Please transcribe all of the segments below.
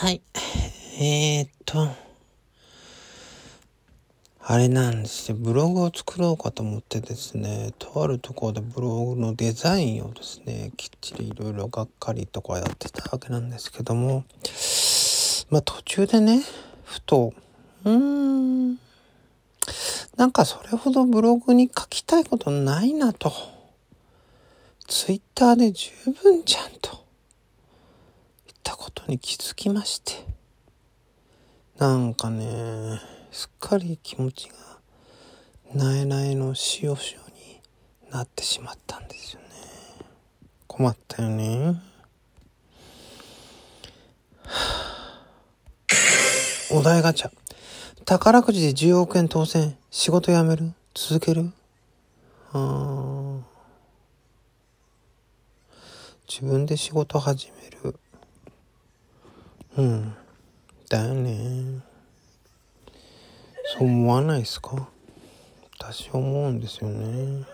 はい。えー、っと、あれなんですよ。ブログを作ろうかと思ってですね、とあるところでブログのデザインをですね、きっちりいろいろがっかりとかやってたわけなんですけども、まあ途中でね、ふと、うーん、なんかそれほどブログに書きたいことないなと。ツイッターで十分じゃんと。に気づきまして。なんかねすっかり気持ちがなえなえの塩塩になってしまったんですよね。困ったよね。お題ガチャ。宝くじで10億円当選。仕事辞める？続ける？あ自分で仕事始める。うん。だよね。そう思わないですか？私思うんですよね。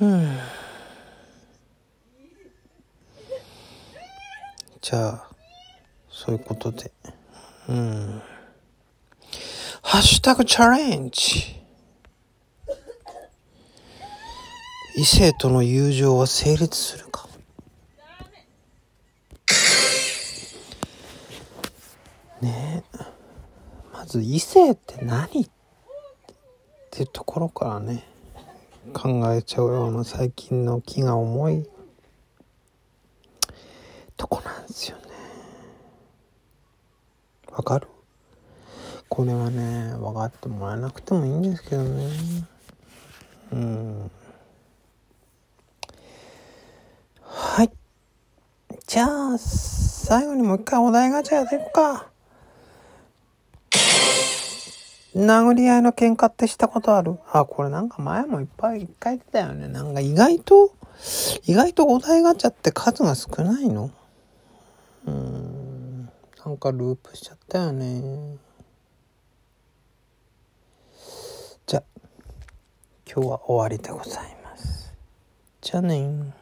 うん。じゃあそういうことで。うん。ハッシュタグチャレンジ。異性との友情は成立するか？ね。まず異性って何っていうところからね考えちゃうような最近の気が重い。とこなんですよね。わかる？これはね分かってもらえなくてもいいんですけどね。うん。はい。じゃあ最後にもう一回お題ガチャやっていくか。殴り合いの喧嘩ってしたことある？あ、これなんか前もいっぱい一回言ってたよね。なんか意外と、意外とお題ガチャって数が少ないの？うーん。なんかループしちゃったよね。じゃ、今日は終わりでございます。じゃあね